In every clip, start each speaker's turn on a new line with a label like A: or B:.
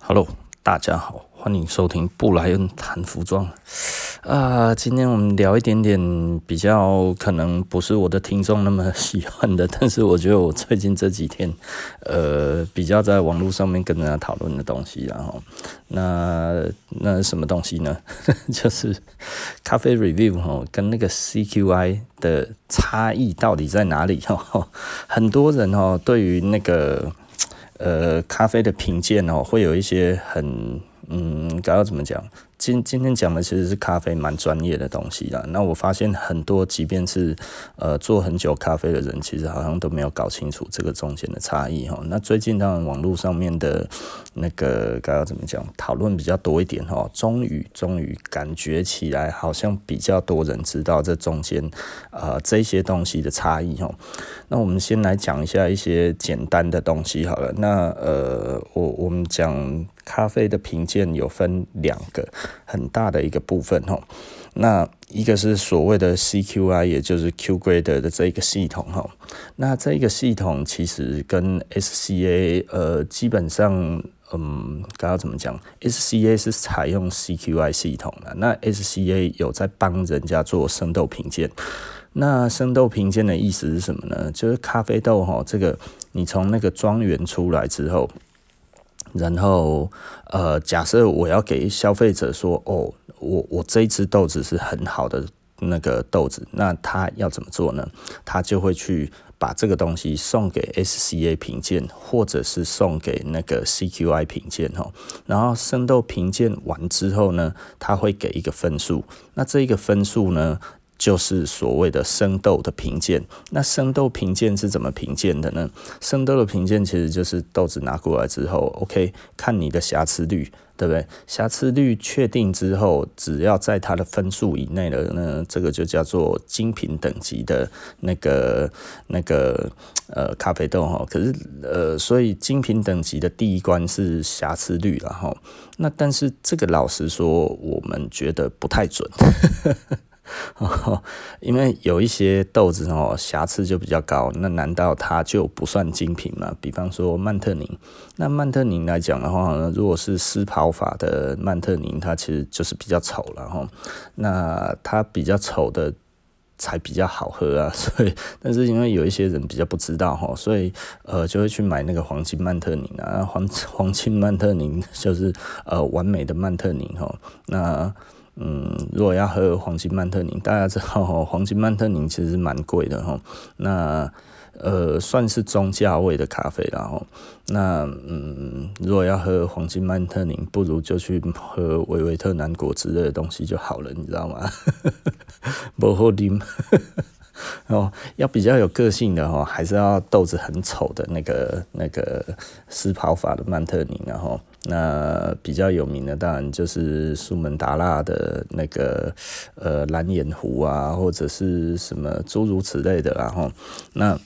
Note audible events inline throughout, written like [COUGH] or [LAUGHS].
A: Hello，大家好，欢迎收听布莱恩谈服装。啊，今天我们聊一点点比较可能不是我的听众那么喜欢的，但是我觉得我最近这几天，呃，比较在网络上面跟人家讨论的东西，然后那那什么东西呢？[LAUGHS] 就是咖啡 review 哈，跟那个 CQI 的差异到底在哪里？哈，很多人哦，对于那个。呃，咖啡的品鉴哦，会有一些很，嗯，该要怎么讲？今今天讲的其实是咖啡蛮专业的东西啦。那我发现很多，即便是呃做很久咖啡的人，其实好像都没有搞清楚这个中间的差异哈。那最近当然网络上面的那个该要怎么讲，讨论比较多一点哈。终于终于感觉起来，好像比较多人知道这中间呃这些东西的差异哈。那我们先来讲一下一些简单的东西好了。那呃，我我们讲。咖啡的评鉴有分两个很大的一个部分哈，那一个是所谓的 CQI，也就是 Q GRADE 的这一个系统哈，那这一个系统其实跟 SCA 呃基本上嗯，刚刚怎么讲？SCA 是采用 CQI 系统的，那 SCA 有在帮人家做生豆评鉴。那生豆评鉴的意思是什么呢？就是咖啡豆哈，这个你从那个庄园出来之后。然后，呃，假设我要给消费者说，哦，我我这一支豆子是很好的那个豆子，那他要怎么做呢？他就会去把这个东西送给 SCA 评鉴，或者是送给那个 CQI 评鉴哈。然后生豆评鉴完之后呢，他会给一个分数。那这一个分数呢，就是所谓的生豆的评鉴，那生豆评鉴是怎么评鉴的呢？生豆的评鉴其实就是豆子拿过来之后，OK，看你的瑕疵率，对不对？瑕疵率确定之后，只要在它的分数以内的，那这个就叫做精品等级的那个那个呃咖啡豆哈。可是呃，所以精品等级的第一关是瑕疵率了哈。那但是这个老实说，我们觉得不太准。[LAUGHS] 因为有一些豆子哦，瑕疵就比较高，那难道它就不算精品吗？比方说曼特宁，那曼特宁来讲的话呢，如果是湿跑法的曼特宁，它其实就是比较丑了哈。那它比较丑的才比较好喝啊，所以 [LAUGHS] 但是因为有一些人比较不知道哈，所以呃就会去买那个黄金曼特宁啊，黄 [LAUGHS] 黄金曼特宁就是呃完美的曼特宁哈，那。嗯，如果要喝黄金曼特宁，大家知道黄金曼特宁其实蛮贵的哈。那呃，算是中价位的咖啡了哈。那嗯，如果要喝黄金曼特宁，不如就去喝维维特南果之类的东西就好了，你知道吗？[LAUGHS] 不好啉。[LAUGHS] 哦，要比较有个性的哈，还是要豆子很丑的那个那个湿跑法的曼特宁，然后那比较有名的当然就是苏门答腊的那个呃蓝眼壶啊，或者是什么诸如此类的，然后那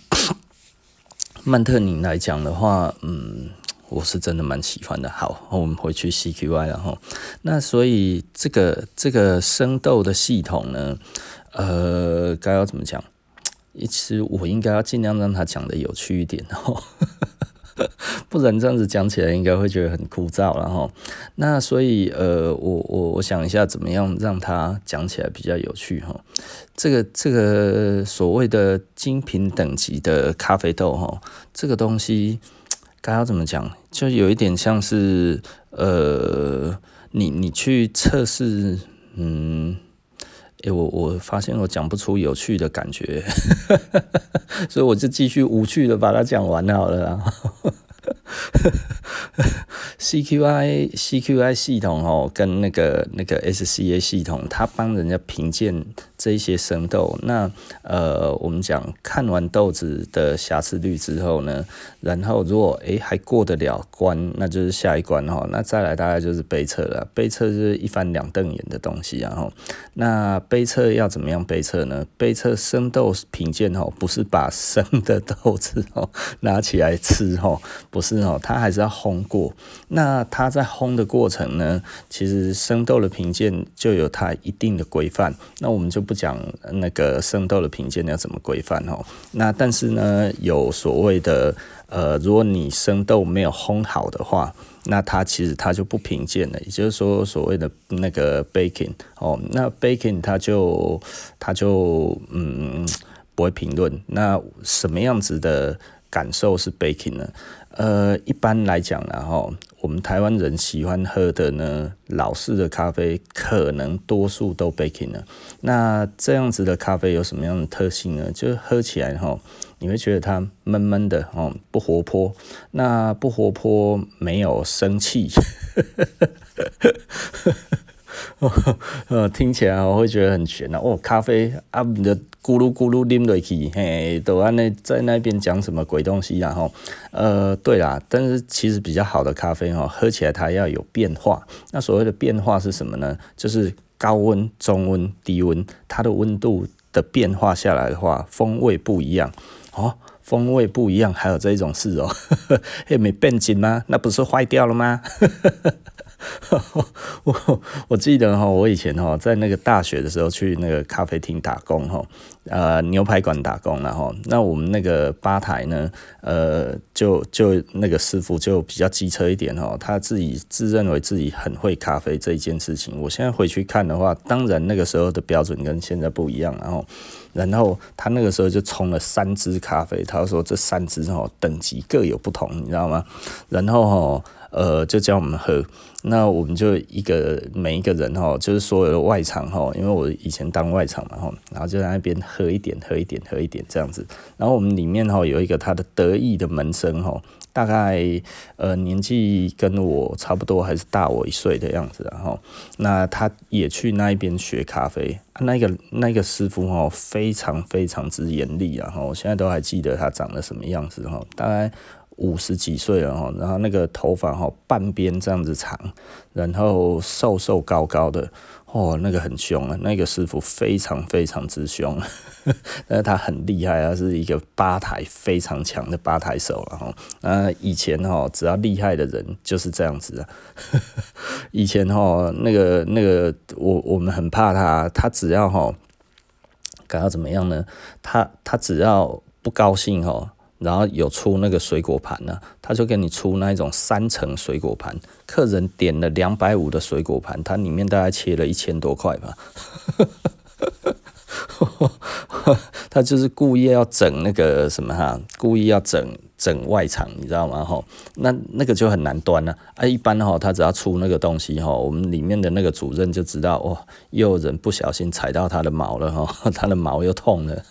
A: [COUGHS] 曼特宁来讲的话，嗯，我是真的蛮喜欢的。好，我们回去 CQY，然后那所以这个这个生豆的系统呢？呃，该要怎么讲？[TSK] 其实我应该要尽量让他讲的有趣一点哦，[LAUGHS] 不然这样子讲起来应该会觉得很枯燥。然后，那所以呃，我我我想一下怎么样让他讲起来比较有趣哈。这个这个所谓的精品等级的咖啡豆哈，这个东西该要怎么讲？就有一点像是呃，你你去测试，嗯。哎、我我发现我讲不出有趣的感觉，[LAUGHS] 所以我就继续无趣的把它讲完好了啦。CQI CQI 系统哦，跟那个那个 SCA 系统，它帮人家评鉴这些生豆。那呃，我们讲看完豆子的瑕疵率之后呢，然后如果诶还过得了关，那就是下一关哈。那再来大概就是杯测了，杯测是一翻两瞪眼的东西。然后那杯测要怎么样杯测呢？杯测生豆品鉴哦，不是把生的豆子哦 [LAUGHS] 拿起来吃哦，不是哦，它还是要烘过。那它在烘的过程呢，其实生豆的品鉴就有它一定的规范。那我们就讲那个生豆的评鉴要怎么规范哦。那但是呢，有所谓的呃，如果你生豆没有烘好的话，那它其实它就不评鉴了，也就是说所谓的那个 baking 哦，那 baking 它就它就嗯不会评论。那什么样子的感受是 baking 呢？呃，一般来讲呢，哈，我们台湾人喜欢喝的呢，老式的咖啡，可能多数都 baking 了。那这样子的咖啡有什么样的特性呢？就是喝起来哈，你会觉得它闷闷的哦，不活泼。那不活泼，没有生气。[LAUGHS] 呃，听起来我会觉得很玄啊。哦，咖啡啊，你的咕噜咕噜啉落去，嘿，都安那在那边讲什么鬼东西然后，呃，对啦，但是其实比较好的咖啡哈，喝起来它要有变化。那所谓的变化是什么呢？就是高温、中温、低温，它的温度的变化下来的话，风味不一样哦，风味不一样，还有这种事哦，[LAUGHS] 嘿，没变紧吗？那不是坏掉了吗？[LAUGHS] [LAUGHS] 我我记得哈，我以前哈在那个大学的时候去那个咖啡厅打工哈，呃牛排馆打工然后，那我们那个吧台呢，呃就就那个师傅就比较机车一点哈，他自己自认为自己很会咖啡这一件事情，我现在回去看的话，当然那个时候的标准跟现在不一样然后，然后他那个时候就冲了三支咖啡，他说这三支哦等级各有不同，你知道吗？然后哈。呃，就叫我们喝，那我们就一个每一个人哈，就是所有的外场哈，因为我以前当外场嘛哈，然后就在那边喝一点，喝一点，喝一点这样子。然后我们里面哈有一个他的得意的门生哈，大概呃年纪跟我差不多，还是大我一岁的样子，然后那他也去那一边学咖啡，那个那个师傅哈非常非常之严厉，然后我现在都还记得他长得什么样子哈，大概。五十几岁了哈，然后那个头发哈半边这样子长，然后瘦瘦高高的，哦，那个很凶啊，那个师傅非常非常之凶，[LAUGHS] 但是他很厉害，他是一个吧台非常强的吧台手了哈。那以前哈，只要厉害的人就是这样子啊。[LAUGHS] 以前哈，那个那个我我们很怕他，他只要哈，感到怎么样呢？他他只要不高兴哈。然后有出那个水果盘呢，他就给你出那一种三层水果盘。客人点了两百五的水果盘，它里面大概切了一千多块吧。[LAUGHS] 他就是故意要整那个什么哈，故意要整整外场，你知道吗？哈，那那个就很难端了啊。一般哈，他只要出那个东西哈，我们里面的那个主任就知道哇，又有人不小心踩到他的毛了哈，[LAUGHS] 他的毛又痛了。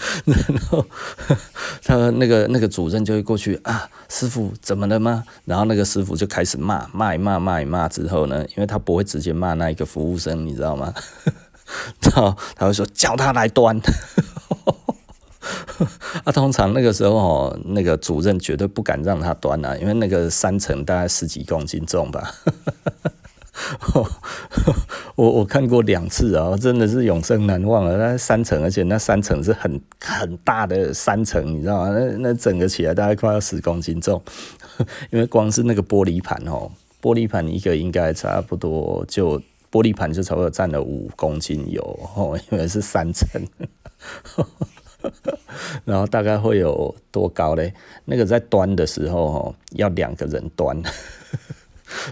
A: [LAUGHS] 然后他那个那个主任就会过去啊，师傅怎么了吗？然后那个师傅就开始骂，骂一骂，骂一骂之后呢，因为他不会直接骂那一个服务生，你知道吗？[LAUGHS] 然后他会说叫他来端。[LAUGHS] 啊，通常那个时候哦，那个主任绝对不敢让他端啊，因为那个三层大概十几公斤重吧。[LAUGHS] 我我看过两次啊，真的是永生难忘啊！那三层，而且那三层是很很大的三层，你知道吗？那那整个起来大概快要十公斤重，[LAUGHS] 因为光是那个玻璃盘哦，玻璃盘一个应该差不多就玻璃盘就差不多占了五公斤有哦，因为是三层，[LAUGHS] 然后大概会有多高嘞？那个在端的时候哦，要两个人端。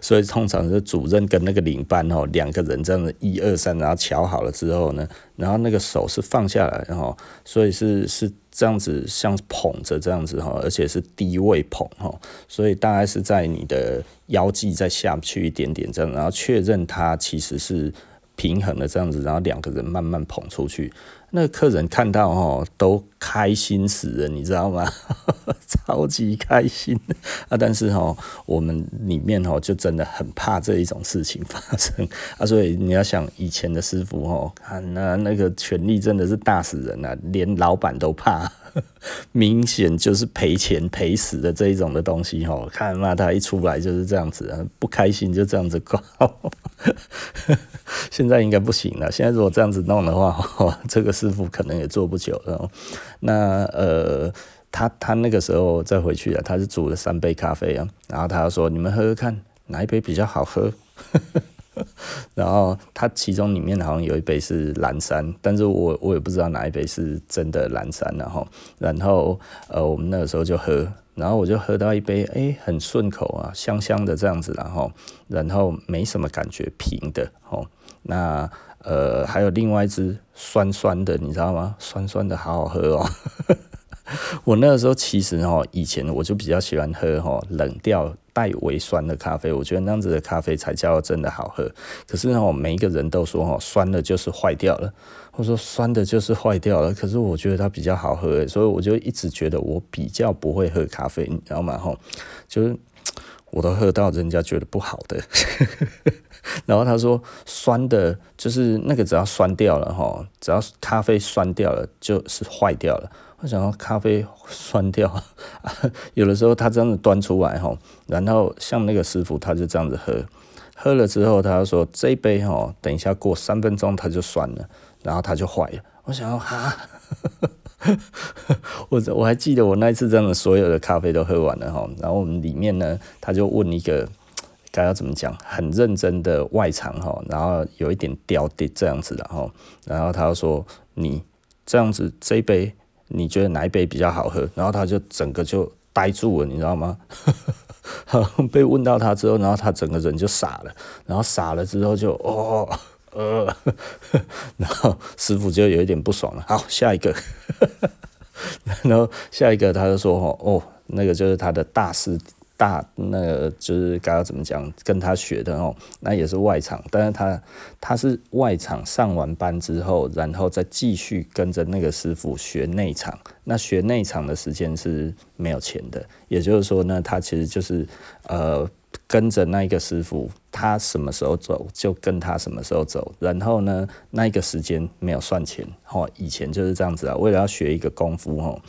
A: 所以通常是主任跟那个领班哦，两个人这样子一二三，然后瞧好了之后呢，然后那个手是放下来，然后所以是是这样子，像捧着这样子哈，而且是低位捧哈，所以大概是在你的腰际再下去一点点这样，然后确认它其实是平衡的这样子，然后两个人慢慢捧出去。那个客人看到哦，都开心死了，你知道吗？[LAUGHS] 超级开心啊！但是哈，我们里面哈就真的很怕这一种事情发生啊，所以你要想以前的师傅哈，看那那个权力真的是大死人啊，连老板都怕。[LAUGHS] 明显就是赔钱赔死的这一种的东西哈，看嘛，他一出来就是这样子，不开心就这样子搞。[LAUGHS] 现在应该不行了，现在如果这样子弄的话，这个师傅可能也做不久了。那呃，他他那个时候再回去啊，他是煮了三杯咖啡啊，然后他说：“你们喝喝看，哪一杯比较好喝？” [LAUGHS] 然后它其中里面好像有一杯是蓝山，但是我我也不知道哪一杯是真的蓝山，然后然后呃我们那个时候就喝，然后我就喝到一杯，哎，很顺口啊，香香的这样子，然后然后没什么感觉，平的哦。那呃还有另外一支酸酸的，你知道吗？酸酸的好好喝哦。[LAUGHS] 我那个时候其实哈，以前我就比较喜欢喝哈冷调带微酸的咖啡，我觉得那样子的咖啡才叫真的好喝。可是呢，我每一个人都说哈酸的就是坏掉了，或者说酸的就是坏掉了。可是我觉得它比较好喝，所以我就一直觉得我比较不会喝咖啡，你知道吗？哈，就是我都喝到人家觉得不好的。[LAUGHS] 然后他说酸的，就是那个只要酸掉了哈，只要咖啡酸掉了就是坏掉了。我想要咖啡酸掉，[LAUGHS] 有的时候他这样子端出来哈，然后像那个师傅他就这样子喝，喝了之后他就说这一杯哈，等一下过三分钟它就酸了，然后它就坏了。我想要哈，[LAUGHS] 我我还记得我那一次真的所有的咖啡都喝完了哈，然后我们里面呢他就问一个该要怎么讲，很认真的外场哈，然后有一点刁的这样子的哈，然后他就说你这样子这一杯。你觉得哪一杯比较好喝？然后他就整个就呆住了，你知道吗？[LAUGHS] 被问到他之后，然后他整个人就傻了，然后傻了之后就哦呃，[LAUGHS] 然后师傅就有一点不爽了。好，下一个，[LAUGHS] 然后下一个他就说哦，那个就是他的大师。大那个就是该要怎么讲，跟他学的哦，那也是外场，但是他他是外场上完班之后，然后再继续跟着那个师傅学内场。那学内场的时间是没有钱的，也就是说呢，他其实就是呃跟着那一个师傅，他什么时候走就跟他什么时候走，然后呢，那一个时间没有算钱哦，以前就是这样子啊，为了要学一个功夫哦。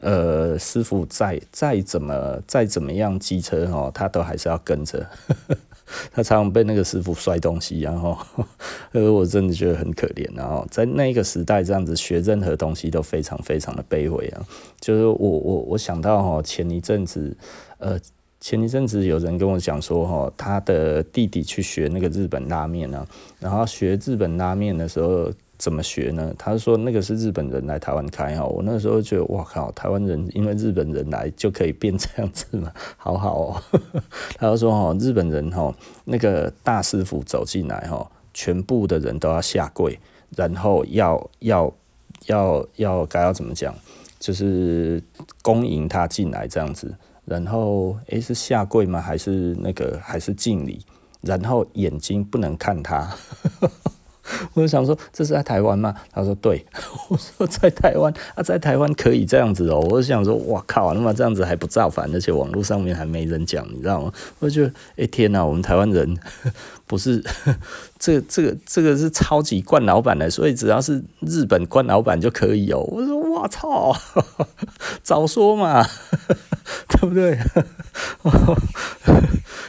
A: 呃，师傅再再怎么再怎么样机车哦，他都还是要跟着。[LAUGHS] 他常常被那个师傅摔东西，然后，[LAUGHS] 呃，我真的觉得很可怜。然后在那个时代，这样子学任何东西都非常非常的卑微啊。就是我我我想到哈，前一阵子，呃，前一阵子有人跟我讲说哈，他的弟弟去学那个日本拉面啊，然后学日本拉面的时候。怎么学呢？他说那个是日本人来台湾开哈，我那时候觉得哇靠，台湾人因为日本人来就可以变这样子嘛，好好哦。[LAUGHS] 他就说哈，日本人哈那个大师傅走进来哈，全部的人都要下跪，然后要要要要该要怎么讲，就是恭迎他进来这样子，然后诶是下跪吗？还是那个还是敬礼？然后眼睛不能看他。[LAUGHS] 我就想说，这是在台湾吗？他说对。[LAUGHS] 我说在台湾啊，在台湾可以这样子哦。我就想说，哇靠，那么这样子还不造反，而且网络上面还没人讲，你知道吗？我就觉得，哎、天哪，我们台湾人 [LAUGHS] 不是这、这个这个是超级惯老板的，所以只要是日本惯老板就可以哦。我说哇操，早说嘛，对不对？[LAUGHS]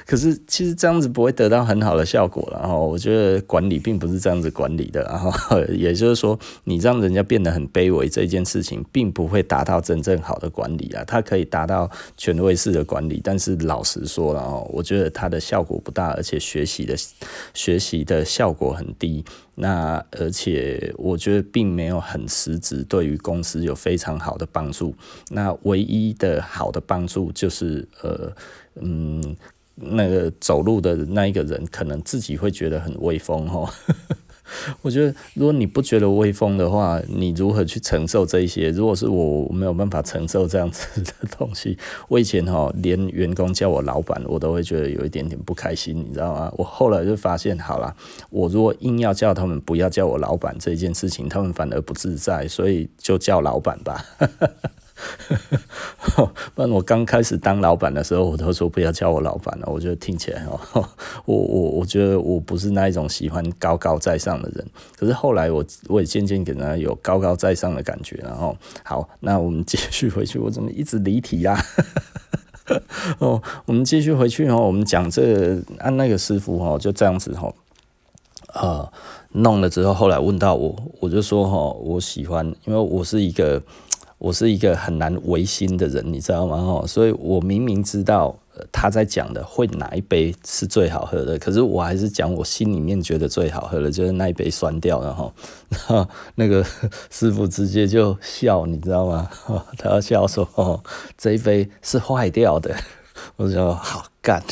A: 可是其实这样子不会得到很好的效果，然后我觉得管理并不是这样子管理的，然后也就是说，你让人家变得很卑微这件事情，并不会达到真正好的管理啊。它可以达到权威式的管理，但是老实说了哦，我觉得它的效果不大，而且学习的学习的效果很低。那而且我觉得并没有很实质对于公司有非常好的帮助。那唯一的好的帮助就是呃嗯。那个走路的那一个人，可能自己会觉得很威风哦。[LAUGHS] 我觉得，如果你不觉得威风的话，你如何去承受这一些？如果是我，我没有办法承受这样子的东西。我以前哈，连员工叫我老板，我都会觉得有一点点不开心，你知道吗？我后来就发现，好了，我如果硬要叫他们不要叫我老板这件事情，他们反而不自在，所以就叫老板吧。[LAUGHS] 不然我刚开始当老板的时候，我都说不要叫我老板了。我觉得听起来哦，[LAUGHS] 我我我觉得我不是那一种喜欢高高在上的人。可是后来我我也渐渐给他有高高在上的感觉。然后好，那我们继续回去。我怎么一直离题啊？[LAUGHS] 哦，我们继续回去哦。我们讲这个，按那个师傅哦，就这样子哦，呃，弄了之后，后来问到我，我就说哈，我喜欢，因为我是一个。我是一个很难违心的人，你知道吗？哦，所以我明明知道。他在讲的会哪一杯是最好喝的，可是我还是讲我心里面觉得最好喝的，就是那一杯酸掉了哈。然后 [LAUGHS] 那个师傅直接就笑，你知道吗？[LAUGHS] 他笑说：“哦，这一杯是坏掉的。[LAUGHS] ”我说：“好干。”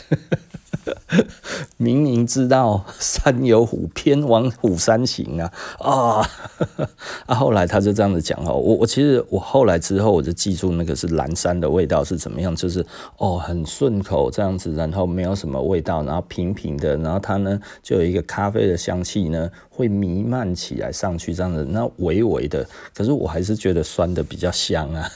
A: [LAUGHS] 明明知道山有虎，偏往虎山行啊！啊，[LAUGHS] 啊！后来他就这样子讲哦，我我其实我后来之后我就记住那个是蓝山的味道是怎么样，就是哦很顺口这样子，然后没有什么味道，然后平平的，然后它呢就有一个咖啡的香气呢会弥漫起来上去这样子，那微微的，可是我还是觉得酸的比较香啊。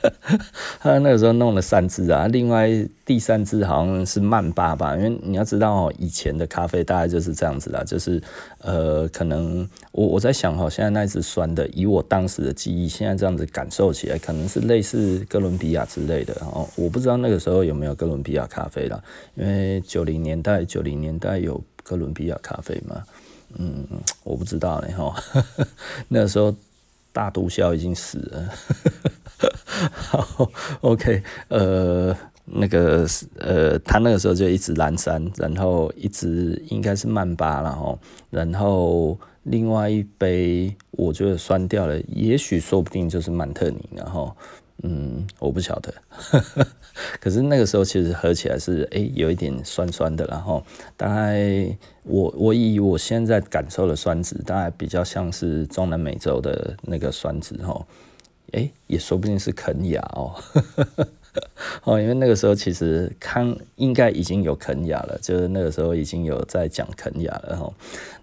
A: [LAUGHS] 他那个时候弄了三支啊，另外第三支好像是曼巴吧，因为你要知道哦，以前的咖啡大概就是这样子啦，就是呃，可能我我在想哈，现在那支酸的，以我当时的记忆，现在这样子感受起来，可能是类似哥伦比亚之类的哦，我不知道那个时候有没有哥伦比亚咖啡啦，因为九零年代九零年代有哥伦比亚咖啡嘛，嗯，我不知道嘞哈，[LAUGHS] 那个时候大毒枭已经死了。[LAUGHS] 好，OK，呃，那个呃，他那个时候就一直蓝山，然后一直应该是曼巴，然后，然后另外一杯我觉得酸掉了，也许说不定就是曼特尼，然后，嗯，我不晓得，[LAUGHS] 可是那个时候其实喝起来是诶、有一点酸酸的，然后大概我我以我现在感受的酸值，大概比较像是中南美洲的那个酸值哈。哎、欸，也说不定是肯雅哦，[LAUGHS] 哦，因为那个时候其实康应该已经有肯雅了，就是那个时候已经有在讲肯雅了哈。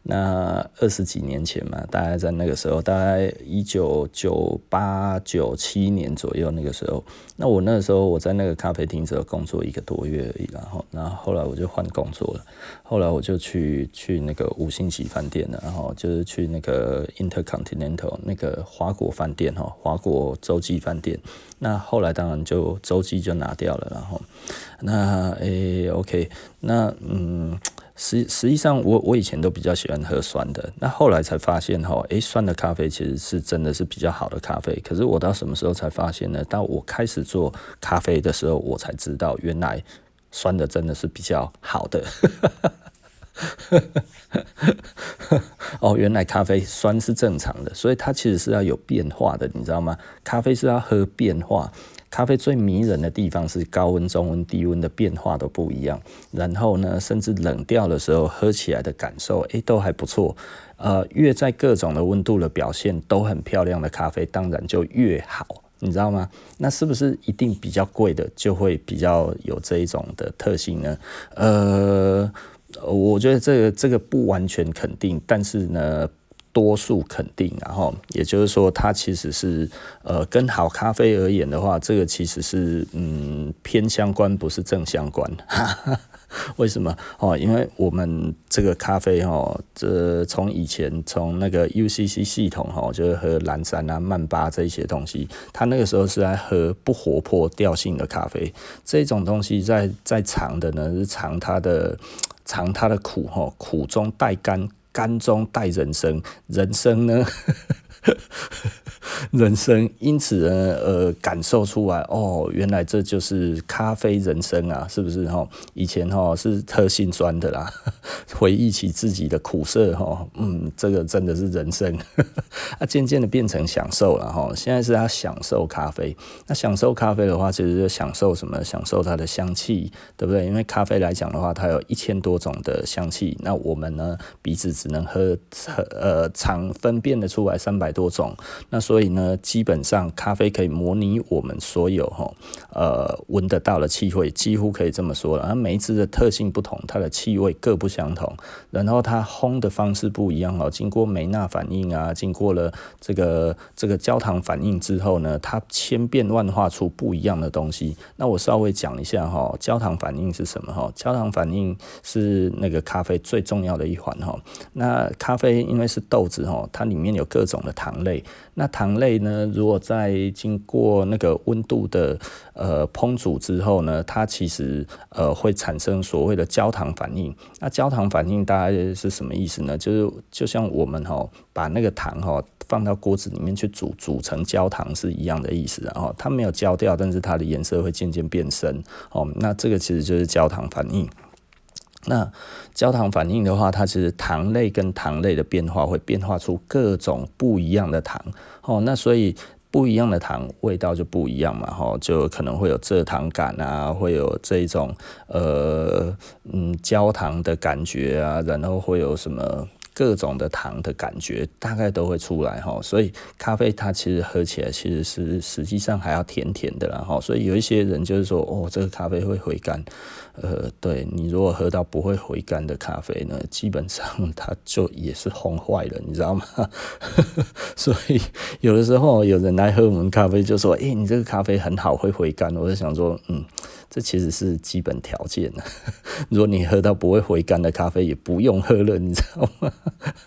A: 那二十几年前嘛，大概在那个时候，大概一九九八九七年左右那个时候，那我那个时候我在那个咖啡厅只有工作一个多月而已，然后，然后后来我就换工作了，后来我就去去那个五星级饭店了，然后就是去那个 Intercontinental 那个华国饭店哈，华国洲洲际饭店。那后来当然就洲际就拿掉了，然后，那诶、OK，那嗯。实实际上我，我我以前都比较喜欢喝酸的，那后来才发现哈，诶，酸的咖啡其实是真的是比较好的咖啡。可是我到什么时候才发现呢？到我开始做咖啡的时候，我才知道原来酸的真的是比较好的。[LAUGHS] 哦，原来咖啡酸是正常的，所以它其实是要有变化的，你知道吗？咖啡是要喝变化。咖啡最迷人的地方是高温、中温、低温的变化都不一样，然后呢，甚至冷掉的时候喝起来的感受，诶，都还不错。呃，越在各种的温度的表现都很漂亮的咖啡，当然就越好，你知道吗？那是不是一定比较贵的就会比较有这一种的特性呢？呃，我觉得这个这个不完全肯定，但是呢。多数肯定，然后也就是说，它其实是呃，跟好咖啡而言的话，这个其实是嗯偏相关，不是正相关。[LAUGHS] 为什么？哦，因为我们这个咖啡哈，这从以前从那个 UCC 系统哈，就是喝蓝山啊、曼巴这些东西，它那个时候是在喝不活泼调性的咖啡，这种东西在在尝的呢是尝它的尝他的苦哈，苦中带甘。甘中带人生，人生呢？人生，因此呢，呃，感受出来哦，原来这就是咖啡人生啊，是不是哈？以前哈是特性酸的啦，[LAUGHS] 回忆起自己的苦涩哈，嗯，这个真的是人生，[LAUGHS] 啊，渐渐的变成享受了哈。现在是他享受咖啡，那享受咖啡的话，其实就享受什么？享受它的香气，对不对？因为咖啡来讲的话，它有一千多种的香气，那我们呢，鼻子只能喝，呃，常分辨得出来三百多种，那所。所以呢，基本上咖啡可以模拟我们所有哈呃闻得到的气味，几乎可以这么说了。而每一支的特性不同，它的气味各不相同，然后它烘的方式不一样哦。经过梅纳反应啊，经过了这个这个焦糖反应之后呢，它千变万化出不一样的东西。那我稍微讲一下哈，焦糖反应是什么哈？焦糖反应是那个咖啡最重要的一环哈。那咖啡因为是豆子哈，它里面有各种的糖类，那糖。糖类呢，如果在经过那个温度的呃烹煮之后呢，它其实呃会产生所谓的焦糖反应。那焦糖反应大概是什么意思呢？就是就像我们哈把那个糖哈放到锅子里面去煮，煮成焦糖是一样的意思。然后它没有焦掉，但是它的颜色会渐渐变深。哦，那这个其实就是焦糖反应。那焦糖反应的话，它其实糖类跟糖类的变化会变化出各种不一样的糖哦。那所以不一样的糖味道就不一样嘛，哈，就可能会有蔗糖感啊，会有这种呃嗯焦糖的感觉啊，然后会有什么？各种的糖的感觉大概都会出来哈，所以咖啡它其实喝起来其实是实际上还要甜甜的啦哈，所以有一些人就是说哦，这个咖啡会回甘，呃，对，你如果喝到不会回甘的咖啡呢，基本上它就也是烘坏了，你知道吗？[LAUGHS] 所以有的时候有人来喝我们咖啡就说，诶，你这个咖啡很好，会回甘，我就想说，嗯。这其实是基本条件。[LAUGHS] 如果你喝到不会回甘的咖啡，也不用喝了，你知道吗？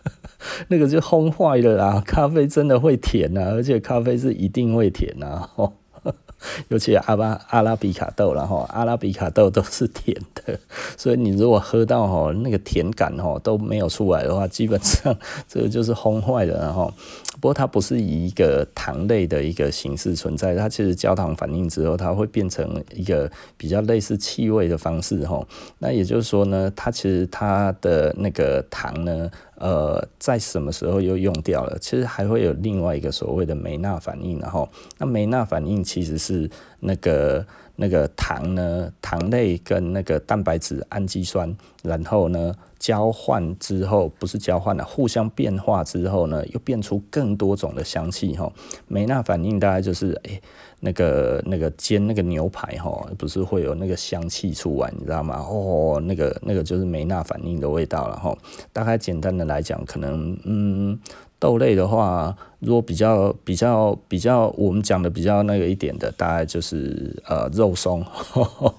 A: [LAUGHS] 那个就烘坏了啦。咖啡真的会甜啊，而且咖啡是一定会甜啊。尤其阿拉阿拉比卡豆，然后阿拉比卡豆都是甜的，所以你如果喝到吼那个甜感吼都没有出来的话，基本上这个就是烘坏了，然后不过它不是以一个糖类的一个形式存在，它其实焦糖反应之后，它会变成一个比较类似气味的方式吼，那也就是说呢，它其实它的那个糖呢。呃，在什么时候又用掉了？其实还会有另外一个所谓的梅纳反应，然后那梅纳反应其实是那个那个糖呢，糖类跟那个蛋白质氨基酸，然后呢交换之后，不是交换了，互相变化之后呢，又变出更多种的香气哈。梅纳反应大概就是诶。那个那个煎那个牛排哈，不是会有那个香气出来，你知道吗？哦，那个那个就是梅纳反应的味道了哈。大概简单的来讲，可能嗯，豆类的话，如果比较比较比较，我们讲的比较那个一点的，大概就是呃肉松，呵 [LAUGHS] 呵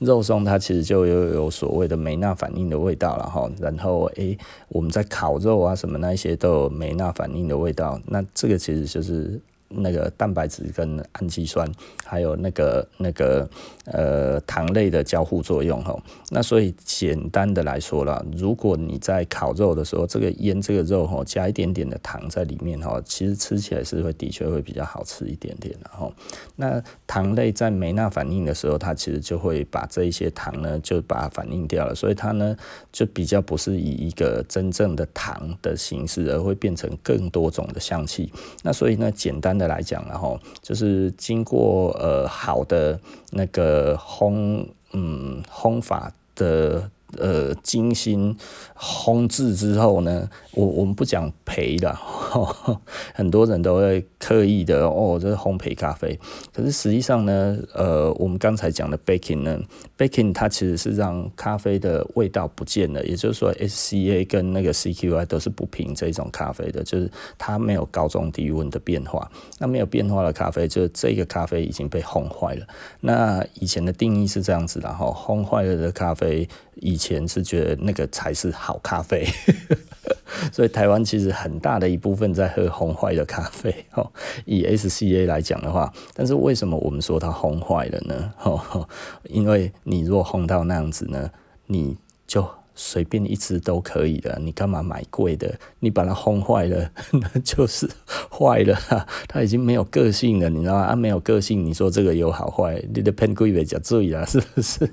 A: 肉松它其实就有有所谓的梅纳反应的味道了哈。然后诶、我们在烤肉啊什么那些都有梅纳反应的味道，那这个其实就是。那个蛋白质跟氨基酸，还有那个那个呃糖类的交互作用哈，那所以简单的来说啦，如果你在烤肉的时候，这个腌这个肉哈，加一点点的糖在里面哈，其实吃起来是会的确会比较好吃一点点的哈。那糖类在没那反应的时候，它其实就会把这一些糖呢就把它反应掉了，所以它呢就比较不是以一个真正的糖的形式，而会变成更多种的香气。那所以呢，简单。的来讲，然后就是经过呃好的那个烘嗯烘法的。呃，精心烘制之后呢，我我们不讲焙的，[LAUGHS] 很多人都会刻意的哦，这是烘焙咖啡。可是实际上呢，呃，我们刚才讲的 baking 呢，baking 它其实是让咖啡的味道不见了，也就是说，SCA 跟那个 CQI 都是不评这种咖啡的，就是它没有高中低温的变化。那没有变化的咖啡，就是这个咖啡已经被烘坏了。那以前的定义是这样子的哈，烘坏了的咖啡。以前是觉得那个才是好咖啡，[LAUGHS] 所以台湾其实很大的一部分在喝烘坏的咖啡。以 SCA 来讲的话，但是为什么我们说它烘坏了呢？因为你若烘到那样子呢，你就随便一支都可以了，你干嘛买贵的？你把它烘坏了，[LAUGHS] 那就是坏了，它已经没有个性了，你知道吗？啊，没有个性，你说这个有好坏？你的偏贵别注意了，是不是？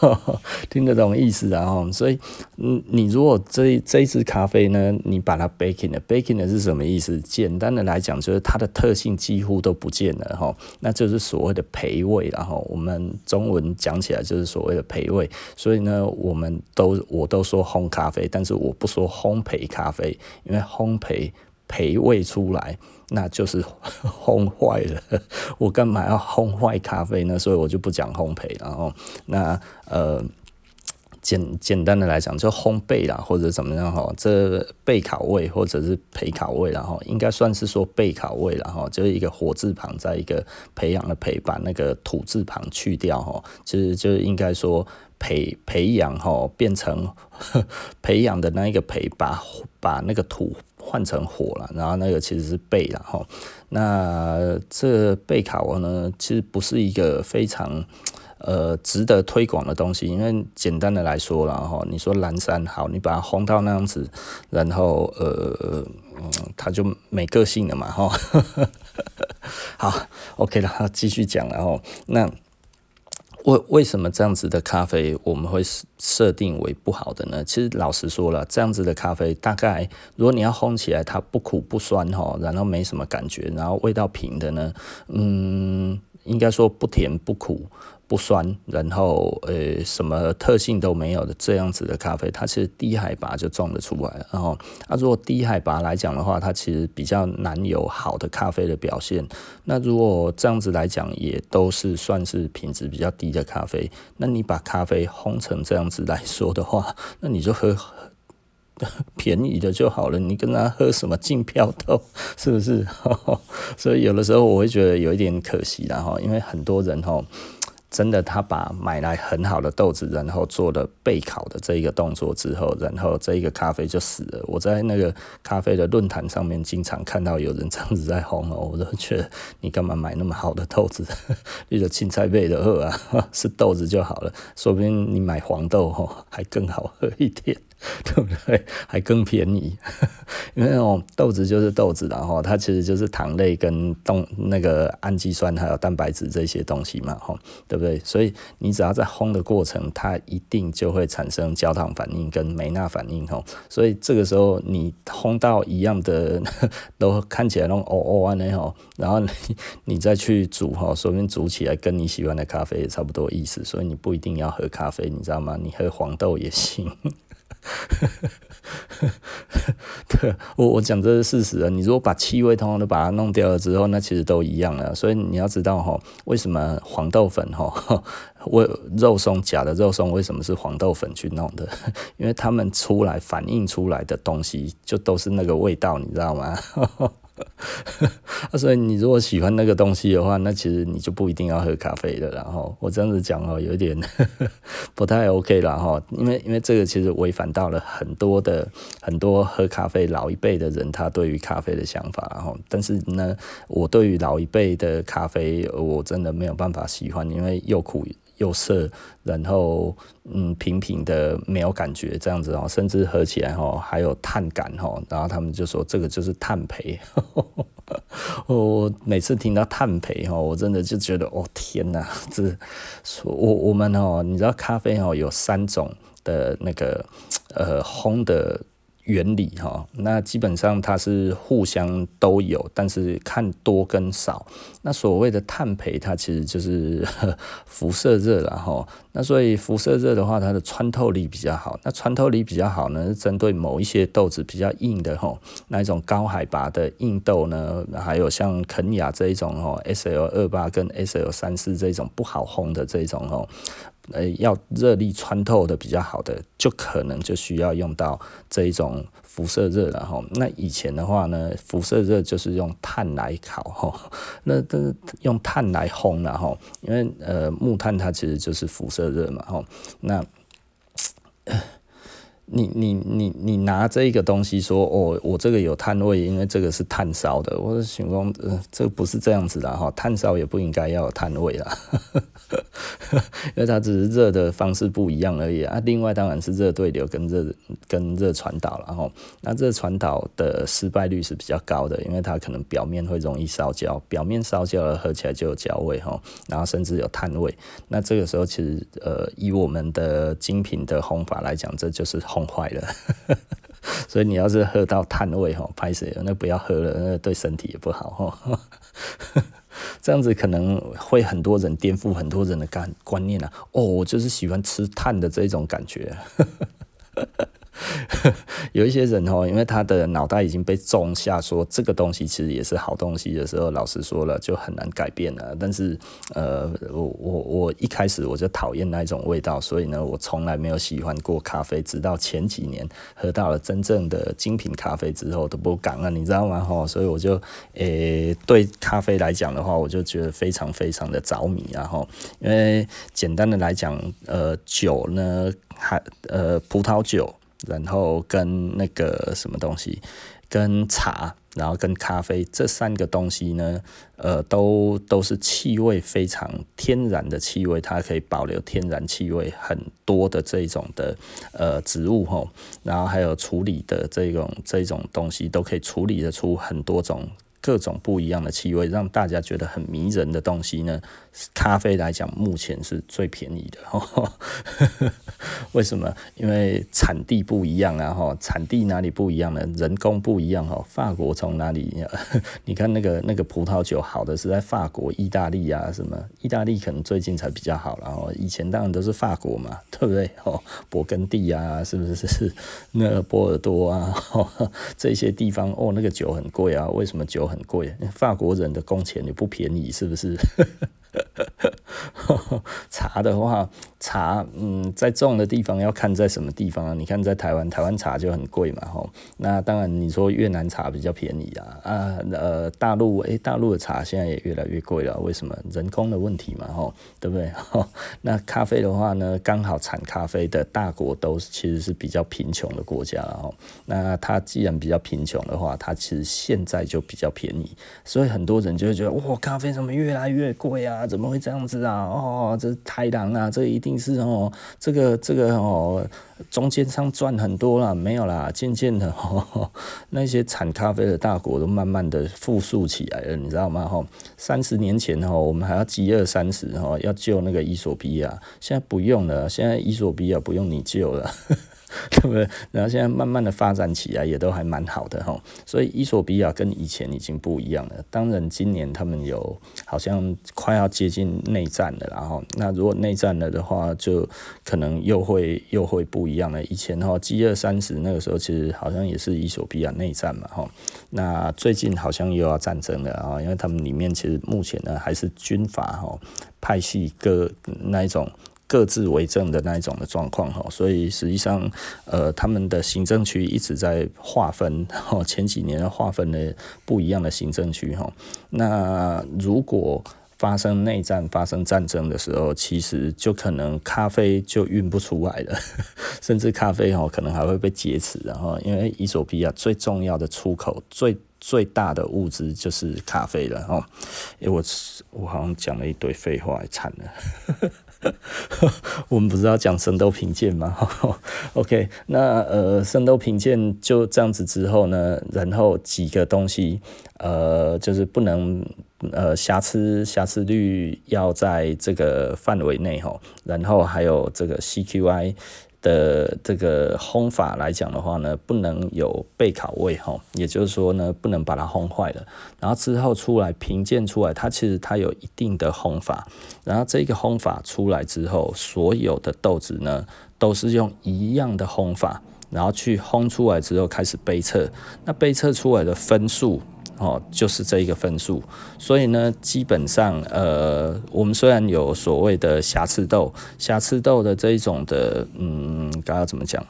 A: [LAUGHS] 听得懂意思然啊？所以，嗯，你如果这这一支咖啡呢，你把它 baking 了，baking 的是什么意思？简单的来讲，就是它的特性几乎都不见了哈，那就是所谓的焙味，然后我们中文讲起来就是所谓的焙味。所以呢，我们都我都说烘咖啡，但是我不说烘焙咖啡，因为烘焙焙味出来。那就是烘坏了，我干嘛要烘坏咖啡呢？所以我就不讲烘焙，然后那呃简简单的来讲，就烘焙啦，或者怎么样哈，这焙烤味或者是焙烤味，然后应该算是说焙烤味了哈，就是一个火字旁，在一个培养的培，把那个土字旁去掉哈，其实就是应该说培培养哈，变成 [LAUGHS] 培养的那一个培，把把那个土。换成火了，然后那个其实是贝了哈。那这焙烤呢，其实不是一个非常呃值得推广的东西，因为简单的来说了哈，你说蓝山好，你把它烘到那样子，然后呃嗯，它就没个性了嘛哈。[LAUGHS] 好，OK 了，继续讲了哈，那。为为什么这样子的咖啡我们会设定为不好的呢？其实老实说了，这样子的咖啡大概如果你要烘起来，它不苦不酸哈，然后没什么感觉，然后味道平的呢，嗯，应该说不甜不苦。不酸，然后呃，什么特性都没有的这样子的咖啡，它其实低海拔就种得出来。然后，啊，如果低海拔来讲的话，它其实比较难有好的咖啡的表现。那如果这样子来讲，也都是算是品质比较低的咖啡。那你把咖啡烘成这样子来说的话，[LAUGHS] 那你就喝 [LAUGHS] 便宜的就好了。你跟他喝什么竞票豆，是不是？[LAUGHS] 所以有的时候我会觉得有一点可惜啦哈，因为很多人哈。真的，他把买来很好的豆子，然后做了焙烤的这一个动作之后，然后这一个咖啡就死了。我在那个咖啡的论坛上面经常看到有人这样子在吼哦，我都觉得你干嘛买那么好的豆子？[LAUGHS] 你的青菜焙的喝啊，[LAUGHS] 是豆子就好了，说不定你买黄豆哦 [LAUGHS] 还更好喝一点。[LAUGHS] 对不对？还更便宜，[LAUGHS] 因为那种豆子就是豆子，然后它其实就是糖类跟动那个氨基酸还有蛋白质这些东西嘛，哈，对不对？所以你只要在烘的过程，它一定就会产生焦糖反应跟梅纳反应，哈。所以这个时候你烘到一样的，[LAUGHS] 都看起来那种哦哦啊那种，然后你你再去煮哈，说不定煮起来跟你喜欢的咖啡也差不多意思。所以你不一定要喝咖啡，你知道吗？你喝黄豆也行。[LAUGHS] 对，我我讲这是事实啊。你如果把气味通通都把它弄掉了之后，那其实都一样了。所以你要知道哈，为什么黄豆粉哈，为肉松假的肉松为什么是黄豆粉去弄的？[LAUGHS] 因为他们出来反映出来的东西就都是那个味道，你知道吗？[LAUGHS] [LAUGHS] 所以你如果喜欢那个东西的话，那其实你就不一定要喝咖啡的。然后我这样子讲哦，有点 [LAUGHS] 不太 OK 了哈，因为因为这个其实违反到了很多的很多喝咖啡老一辈的人他对于咖啡的想法。然后，但是呢，我对于老一辈的咖啡，我真的没有办法喜欢，因为又苦。又涩，然后嗯，平平的没有感觉这样子哦，甚至喝起来哦还有碳感哦，然后他们就说这个就是碳焙。[LAUGHS] 我每次听到碳焙哦，我真的就觉得哦天哪，这我我们哦，你知道咖啡哦有三种的那个呃烘的。原理哈，那基本上它是互相都有，但是看多跟少。那所谓的碳培，它其实就是 [LAUGHS] 辐射热了哈。那所以辐射热的话，它的穿透力比较好。那穿透力比较好呢，是针对某一些豆子比较硬的哈，那一种高海拔的硬豆呢，还有像肯亚这一种哦，SL 二八跟 SL 三四这种不好烘的这种哦。呃，要热力穿透的比较好的，就可能就需要用到这一种辐射热了哈。那以前的话呢，辐射热就是用碳来烤哈，[LAUGHS] 那都是用碳来烘然后，因为呃木炭它其实就是辐射热嘛哈，那。你你你你拿这个东西说哦，我这个有碳味，因为这个是炭烧的。我是形容，呃，这不是这样子的哈，炭烧也不应该要有碳味啦，[LAUGHS] 因为它只是热的方式不一样而已啊。另外当然是热对流跟热跟热传导，了哈那热传导的失败率是比较高的，因为它可能表面会容易烧焦，表面烧焦了喝起来就有焦味哈，然后甚至有碳味。那这个时候其实呃，以我们的精品的烘法来讲，这就是。弄坏了，[LAUGHS] 所以你要是喝到碳味吼，拍死那不要喝了，那对身体也不好哈。[LAUGHS] 这样子可能会很多人颠覆很多人的感观念啊。哦，我就是喜欢吃碳的这种感觉。[LAUGHS] 有一些人哦，因为他的脑袋已经被种下说这个东西其实也是好东西的时候，老实说了就很难改变了。但是呃，我我我一开始我就讨厌那一种味道，所以呢，我从来没有喜欢过咖啡，直到前几年喝到了真正的精品咖啡之后都不敢了，你知道吗？哈，所以我就诶、对咖啡来讲的话，我就觉得非常非常的着迷，然后因为简单的来讲，呃，酒呢还呃葡萄酒。然后跟那个什么东西，跟茶，然后跟咖啡这三个东西呢，呃，都都是气味非常天然的气味，它可以保留天然气味很多的这种的呃植物吼，然后还有处理的这种这种东西都可以处理得出很多种。各种不一样的气味，让大家觉得很迷人的东西呢，咖啡来讲，目前是最便宜的。[LAUGHS] 为什么？因为产地不一样啊！哈，产地哪里不一样呢？人工不一样哈。法国从哪里？[LAUGHS] 你看那个那个葡萄酒好的是在法国、意大利啊，什么？意大利可能最近才比较好，然后以前当然都是法国嘛，对不对？哦，勃艮第啊，是不是？是 [LAUGHS] 那波尔多啊，这些地方哦，那个酒很贵啊。为什么酒？很很贵，法国人的工钱也不便宜，是不是？[LAUGHS] 茶的话，茶嗯，在种的地方要看在什么地方啊？你看在台湾，台湾茶就很贵嘛，吼。那当然你说越南茶比较便宜啊，啊呃大陆诶、大陆的茶现在也越来越贵了，为什么？人工的问题嘛，吼，对不对？[LAUGHS] 吼那咖啡的话呢，刚好产咖啡的大国都其实是比较贫穷的国家，吼。那它既然比较贫穷的话，它其实现在就比较便宜，所以很多人就会觉得哇，咖啡怎么越来越贵啊？怎么会这样子啊？哦，这是台狼啊，这一定定是哦，这个这个哦，中间商赚很多啦，没有啦，渐渐的哦，[LAUGHS] 那些产咖啡的大国都慢慢的复苏起来了，你知道吗？哈，三十年前哈，我们还要饥饿三十哈，要救那个伊索比亚，现在不用了，现在伊索比亚不用你救了。[LAUGHS] 对不对？然后现在慢慢的发展起来，也都还蛮好的哈。所以伊索比亚跟以前已经不一样了。当然，今年他们有好像快要接近内战了，然后那如果内战了的话，就可能又会又会不一样了。以前哈，饥饿三十那个时候，其实好像也是伊索比亚内战嘛哈。那最近好像又要战争了啊，因为他们里面其实目前呢还是军阀哈派系各那一种。各自为政的那一种的状况哈，所以实际上，呃，他们的行政区一直在划分哈，前几年划分的不一样的行政区哈。那如果发生内战、发生战争的时候，其实就可能咖啡就运不出来了，[LAUGHS] 甚至咖啡哈可能还会被劫持，然后因为伊索比亚最重要的出口、最最大的物资就是咖啡了哈。诶，我我好像讲了一堆废话，惨了。[LAUGHS] 我们不是要讲圣斗品鉴吗？[LAUGHS] OK，那呃，圣斗品鉴就这样子之后呢，然后几个东西，呃，就是不能呃瑕疵瑕疵率要在这个范围内哈，然后还有这个 CQI。的这个烘法来讲的话呢，不能有备考味哈，也就是说呢，不能把它烘坏了。然后之后出来评鉴出来，它其实它有一定的烘法。然后这个烘法出来之后，所有的豆子呢都是用一样的烘法，然后去烘出来之后开始杯测。那杯测出来的分数。哦，就是这一个分数，所以呢，基本上，呃，我们虽然有所谓的瑕疵豆，瑕疵豆的这一种的，嗯，该要怎么讲？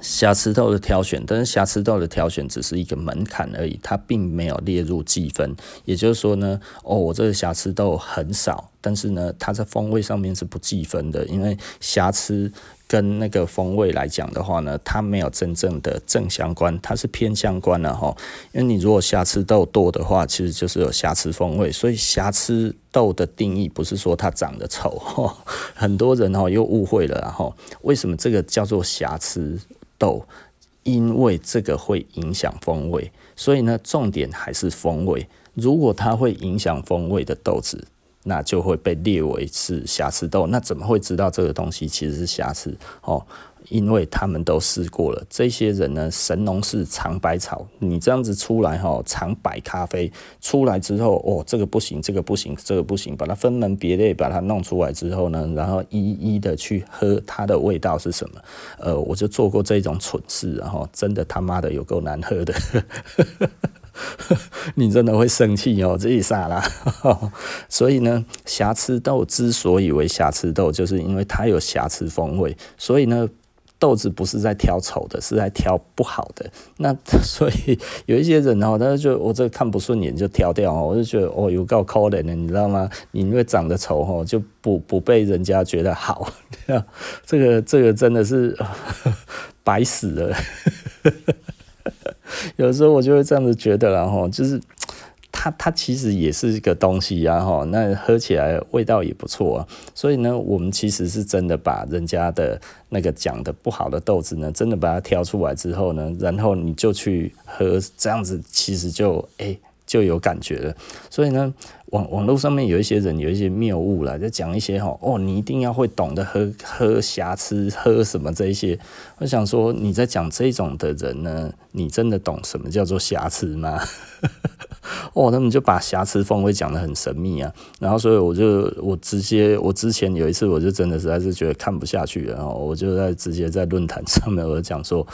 A: 瑕疵豆的挑选，但是瑕疵豆的挑选只是一个门槛而已，它并没有列入计分。也就是说呢，哦，我这个瑕疵豆很少，但是呢，它在风味上面是不计分的，因为瑕疵。跟那个风味来讲的话呢，它没有真正的正相关，它是偏相关的哈。因为你如果瑕疵豆多的话，其实就是有瑕疵风味。所以瑕疵豆的定义不是说它长得丑哈，[LAUGHS] 很多人哈又误会了哈。为什么这个叫做瑕疵豆？因为这个会影响风味，所以呢，重点还是风味。如果它会影响风味的豆子。那就会被列为是瑕疵豆。那怎么会知道这个东西其实是瑕疵？哦，因为他们都试过了。这些人呢，神农氏尝百草，你这样子出来哈，尝百咖啡出来之后，哦，这个不行，这个不行，这个不行，把它分门别类，把它弄出来之后呢，然后一一的去喝它的味道是什么？呃，我就做过这种蠢事，然后真的他妈的有够难喝的。[LAUGHS] [LAUGHS] 你真的会生气哦，自己傻啦。[LAUGHS] 所以呢，瑕疵豆之所以为瑕疵豆，就是因为它有瑕疵风味。所以呢，豆子不是在挑丑的，是在挑不好的。那 [LAUGHS] 所以有一些人哦，他就我这看不顺眼就挑掉哦，我就觉得哦，有够可怜的，你知道吗？你因为长得丑哦，就不不被人家觉得好。这个这个真的是白死了。[LAUGHS] 有时候我就会这样子觉得，然后就是 [TSK] 它它其实也是一个东西啊，哈，那喝起来味道也不错啊。所以呢，我们其实是真的把人家的那个讲的不好的豆子呢，真的把它挑出来之后呢，然后你就去喝，这样子其实就哎。就有感觉了，所以呢，网网络上面有一些人有一些谬误啦，就讲一些哈哦，你一定要会懂得喝喝瑕疵，喝什么这一些。我想说，你在讲这种的人呢，你真的懂什么叫做瑕疵吗？[LAUGHS] 哦，他们就把瑕疵风味讲得很神秘啊，然后所以我就我直接我之前有一次我就真的实在是觉得看不下去了，然后我就在直接在论坛上面我讲说。